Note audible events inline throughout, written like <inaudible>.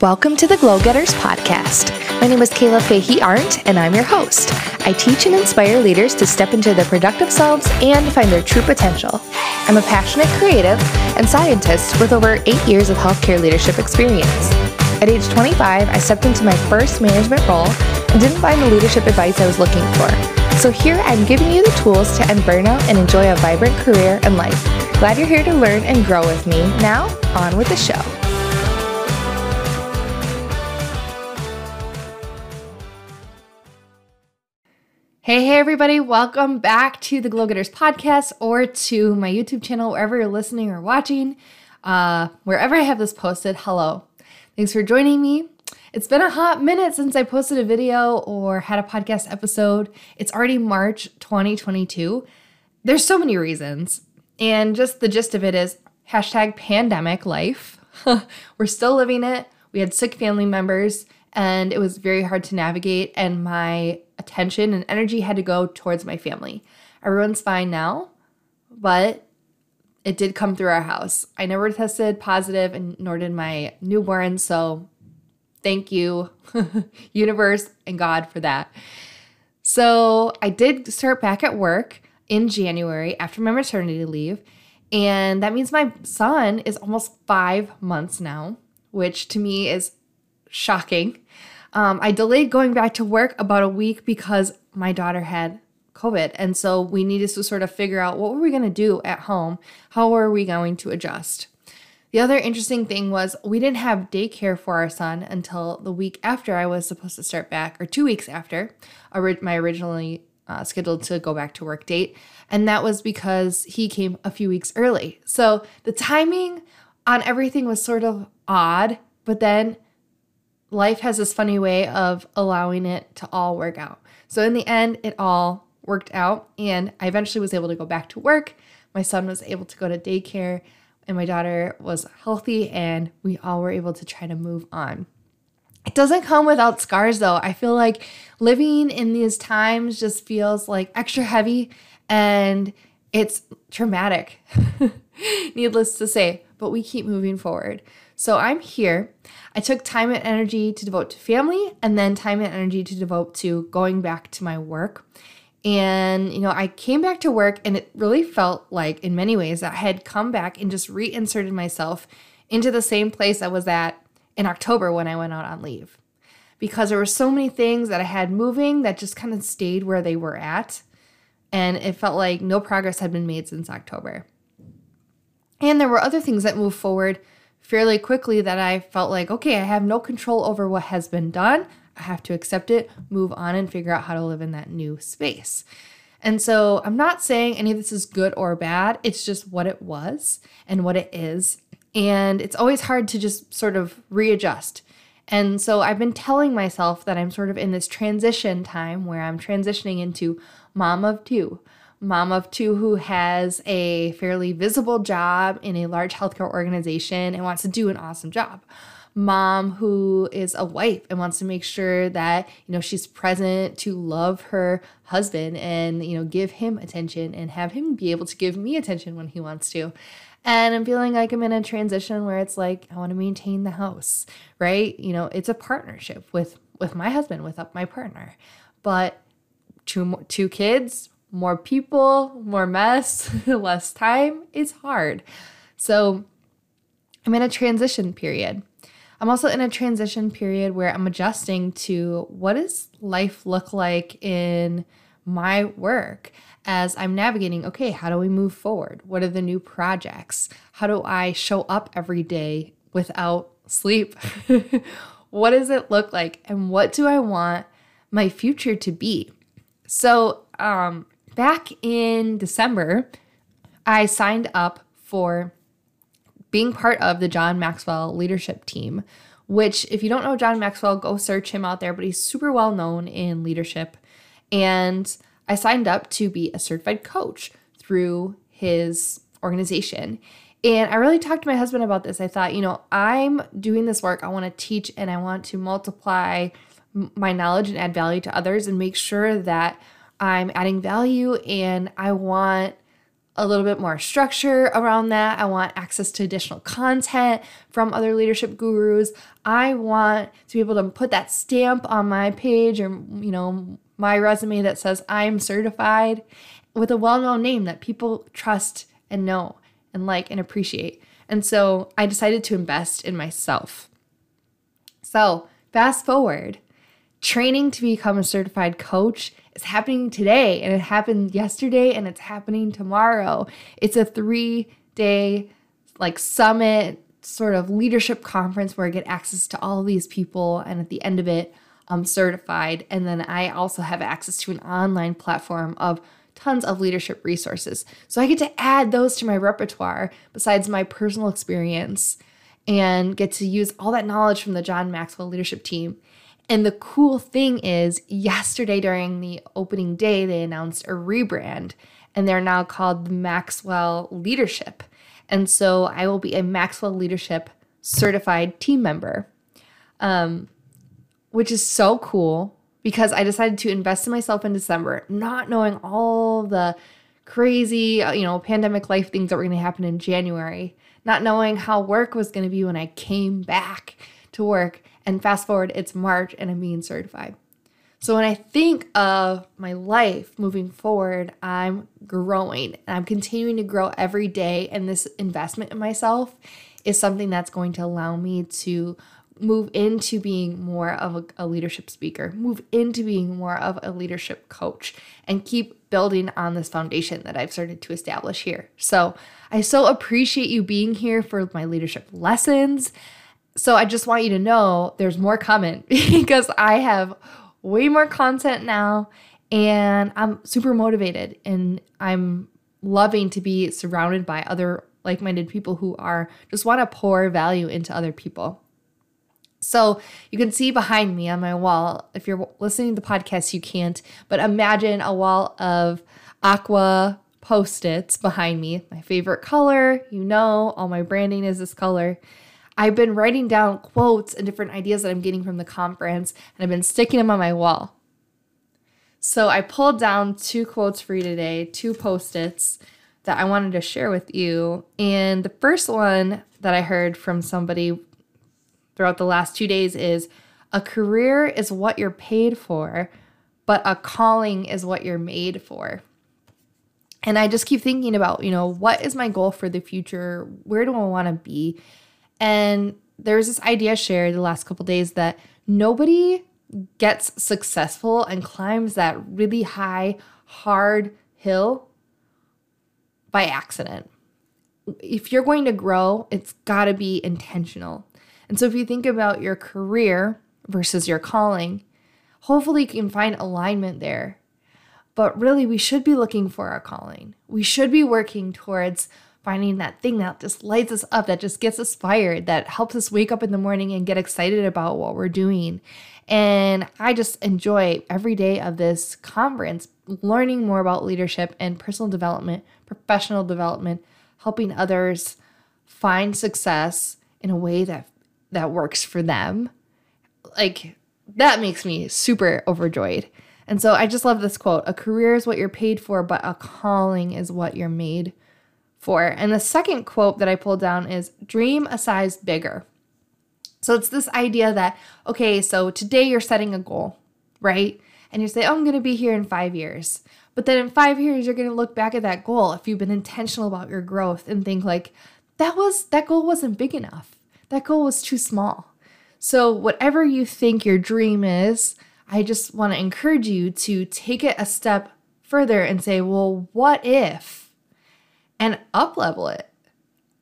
Welcome to the Glow Getters podcast. My name is Kayla Fahey Arndt, and I'm your host. I teach and inspire leaders to step into their productive selves and find their true potential. I'm a passionate creative and scientist with over eight years of healthcare leadership experience. At age 25, I stepped into my first management role and didn't find the leadership advice I was looking for. So here I'm giving you the tools to end burnout and enjoy a vibrant career and life. Glad you're here to learn and grow with me. Now, on with the show. Hey, hey, everybody, welcome back to the Glow Getters podcast or to my YouTube channel, wherever you're listening or watching. Uh, wherever I have this posted, hello. Thanks for joining me. It's been a hot minute since I posted a video or had a podcast episode. It's already March 2022. There's so many reasons. And just the gist of it is hashtag pandemic life. <laughs> We're still living it. We had sick family members and it was very hard to navigate. And my attention and energy had to go towards my family. Everyone's fine now, but it did come through our house. I never tested positive, and nor did my newborn. So, thank you, <laughs> universe and God, for that. So, I did start back at work in January after my maternity leave. And that means my son is almost five months now, which to me is shocking. Um, I delayed going back to work about a week because my daughter had COVID. And so we needed to sort of figure out what were we going to do at home? How were we going to adjust? The other interesting thing was we didn't have daycare for our son until the week after I was supposed to start back, or two weeks after my originally uh, scheduled to go back to work date. And that was because he came a few weeks early. So the timing on everything was sort of odd, but then life has this funny way of allowing it to all work out. So in the end, it all worked out, and I eventually was able to go back to work. My son was able to go to daycare, and my daughter was healthy, and we all were able to try to move on. It doesn't come without scars, though. I feel like living in these times just feels like extra heavy and it's traumatic, <laughs> needless to say, but we keep moving forward. So I'm here. I took time and energy to devote to family and then time and energy to devote to going back to my work. And, you know, I came back to work and it really felt like, in many ways, I had come back and just reinserted myself into the same place I was at in October when I went out on leave. Because there were so many things that I had moving that just kind of stayed where they were at. And it felt like no progress had been made since October. And there were other things that moved forward fairly quickly that I felt like, okay, I have no control over what has been done. I have to accept it, move on, and figure out how to live in that new space. And so I'm not saying any of this is good or bad. It's just what it was and what it is. And it's always hard to just sort of readjust. And so I've been telling myself that I'm sort of in this transition time where I'm transitioning into mom of two, mom of two who has a fairly visible job in a large healthcare organization and wants to do an awesome job mom who is a wife and wants to make sure that you know she's present to love her husband and you know give him attention and have him be able to give me attention when he wants to and i'm feeling like i'm in a transition where it's like i want to maintain the house right you know it's a partnership with with my husband with my partner but two two kids more people, more mess, <laughs> less time. It's hard. So I'm in a transition period. I'm also in a transition period where I'm adjusting to what does life look like in my work as I'm navigating, okay, how do we move forward? What are the new projects? How do I show up every day without sleep? <laughs> what does it look like? And what do I want my future to be? So, um, back in December, I signed up for being part of the John Maxwell leadership team, which, if you don't know John Maxwell, go search him out there, but he's super well known in leadership. And I signed up to be a certified coach through his organization. And I really talked to my husband about this. I thought, you know, I'm doing this work. I want to teach and I want to multiply my knowledge and add value to others and make sure that I'm adding value and I want a little bit more structure around that. I want access to additional content from other leadership gurus. I want to be able to put that stamp on my page or, you know, my resume that says I'm certified with a well known name that people trust and know and like and appreciate. And so I decided to invest in myself. So, fast forward, training to become a certified coach is happening today and it happened yesterday and it's happening tomorrow. It's a 3-day like summit sort of leadership conference where I get access to all these people and at the end of it I'm certified and then I also have access to an online platform of tons of leadership resources. So I get to add those to my repertoire besides my personal experience and get to use all that knowledge from the John Maxwell leadership team. And the cool thing is, yesterday during the opening day, they announced a rebrand and they're now called the Maxwell Leadership. And so I will be a Maxwell Leadership certified team member, um, which is so cool because I decided to invest in myself in December, not knowing all the crazy, uh, you know, pandemic life things that were going to happen in January, not knowing how work was going to be when I came back to work. And fast forward, it's March and I'm being certified. So when I think of my life moving forward, I'm growing and I'm continuing to grow every day. And this investment in myself is something that's going to allow me to move into being more of a, a, leadership speaker, move into being more of a leadership coach, and keep building on this foundation that I've started to establish here. So I so appreciate you being here for my leadership lessons. So I just want you to know there's more coming <laughs> because I have way more content now and I'm super motivated and I'm loving to be surrounded by other like-minded people who are just want to pour value into other people. So you can see behind me on my wall, if you're listening to the podcast, you can't, but imagine a wall of aqua post its behind me. My favorite color, you know, all my branding is this color. I've been writing down quotes and different ideas that I'm getting from the conference, and I've been sticking them on my wall. So I pulled down two quotes for you today, two post its that I wanted to share with you. And the first one that I heard from somebody throughout the last two days is a career is what you're paid for, but a calling is what you're made for. And I just keep thinking about, you know, what is my goal for the future? Where do I want to be? And there's this idea shared the last couple days that nobody gets successful and climbs that really high, hard hill by accident. If you're going to grow, it's got to be intentional. And so if you think about your career versus your calling, hopefully you can find alignment there. But really, we should be looking for our calling. We should be working towards finding that thing that just lights us up, that just gets us fired, that helps us wake up in the morning and get excited about what we're doing. And I just enjoy every day of this conference learning more about leadership and personal development, professional development, helping others find success in a way that that works for them. Like that makes me super overjoyed. And so I just love this quote A career is what you're paid for, but a calling is what you're made for. And the second quote that I pulled down is Dream a size bigger. So it's this idea that, okay, so today you're setting a goal, right? And you say, oh, I'm going to be here in five years. But then in five years, you're going to look back at that goal if you've been intentional about your growth and think, like, that was that goal wasn't big enough that goal was too small. So, whatever you think your dream is, I just want to encourage you to take it a step further and say, well, what if? And up level it,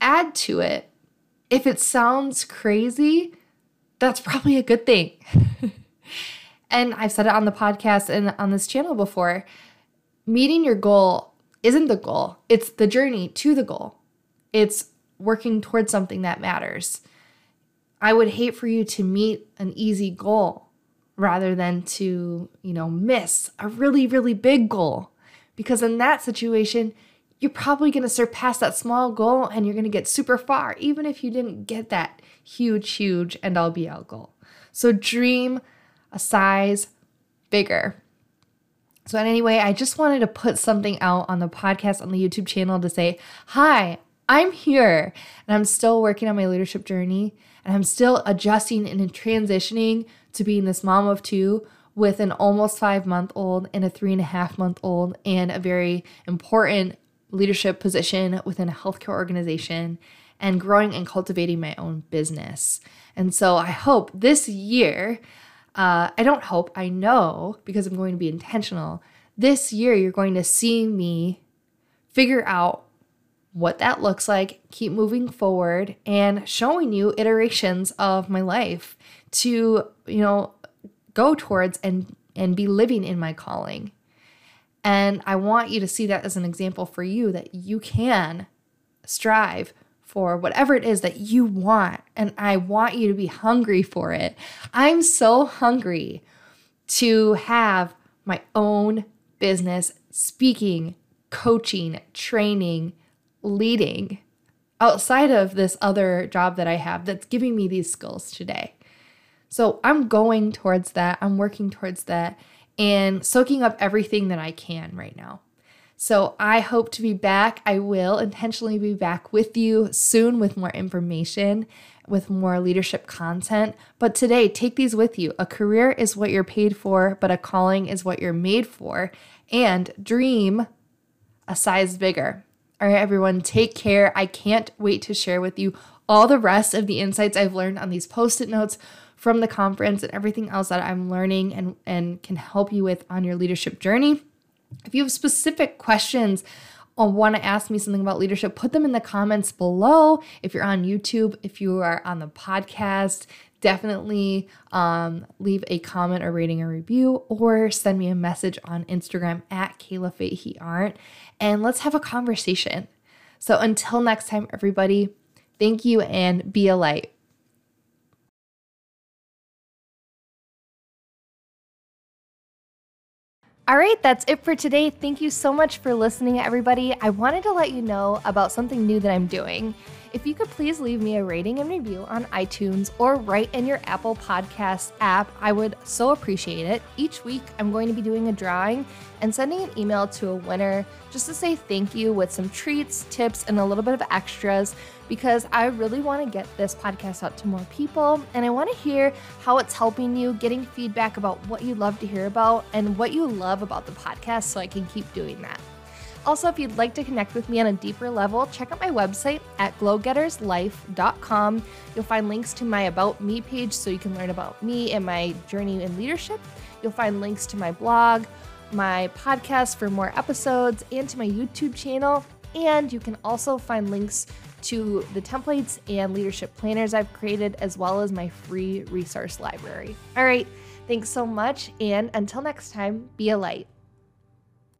add to it. If it sounds crazy, that's probably a good thing. <laughs> and I've said it on the podcast and on this channel before meeting your goal isn't the goal, it's the journey to the goal. It's working towards something that matters. I would hate for you to meet an easy goal rather than to, you know, miss a really, really big goal. Because in that situation, you're probably going to surpass that small goal and you're going to get super far, even if you didn't get that huge, huge end all be all goal. So dream a size bigger. So, anyway, I just wanted to put something out on the podcast, on the YouTube channel to say, Hi, I'm here. And I'm still working on my leadership journey. And I'm still adjusting and transitioning to being this mom of two with an almost five month old and a three and a half month old and a very important leadership position within a healthcare organization and growing and cultivating my own business. And so I hope this year, uh, I don't hope, I know because I'm going to be intentional. This year, you're going to see me figure out what that looks like, keep moving forward, and showing you iterations of my life to, you know, go towards and and be living in my calling. And I want you to see that as an example for you that you can strive for whatever it is that you want. And I want you to be hungry for it. I'm so hungry to have my own business speaking, coaching, training, leading outside of this other job that I have that's giving me these skills today. So I'm going towards that. I'm working towards that and soaking up everything that I can right now. So I hope to be back. I will intentionally be back with you soon with more information, with more leadership content. But today, take these with you. A career is what you're paid for, but a calling is what you're made for. And dream a size bigger. All right, everyone, take care. I can't wait to share with you all the rest of the insights I've learned on these post it notes from the conference and everything else that I'm learning and, and can help you with on your leadership journey. If you have specific questions or want to ask me something about leadership, put them in the comments below. If you're on YouTube, if you are on the podcast, definitely um, leave a comment or rating or review or send me a message on Instagram at Kayla Fahey Art and let's have a conversation. So until next time, everybody, thank you and be a light. All right, that's it for today. Thank you so much for listening, everybody. I wanted to let you know about something new that I'm doing. If you could please leave me a rating and review on iTunes or write in your Apple Podcast app, I would so appreciate it. Each week, I'm going to be doing a drawing and sending an email to a winner just to say thank you with some treats, tips, and a little bit of extras because I really want to get this podcast out to more people and I want to hear how it's helping you, getting feedback about what you love to hear about and what you love about the podcast so I can keep doing that. Also, if you'd like to connect with me on a deeper level, check out my website at glowgetterslife.com. You'll find links to my About Me page so you can learn about me and my journey in leadership. You'll find links to my blog, my podcast for more episodes, and to my YouTube channel. And you can also find links to the templates and leadership planners I've created, as well as my free resource library. All right, thanks so much. And until next time, be a light.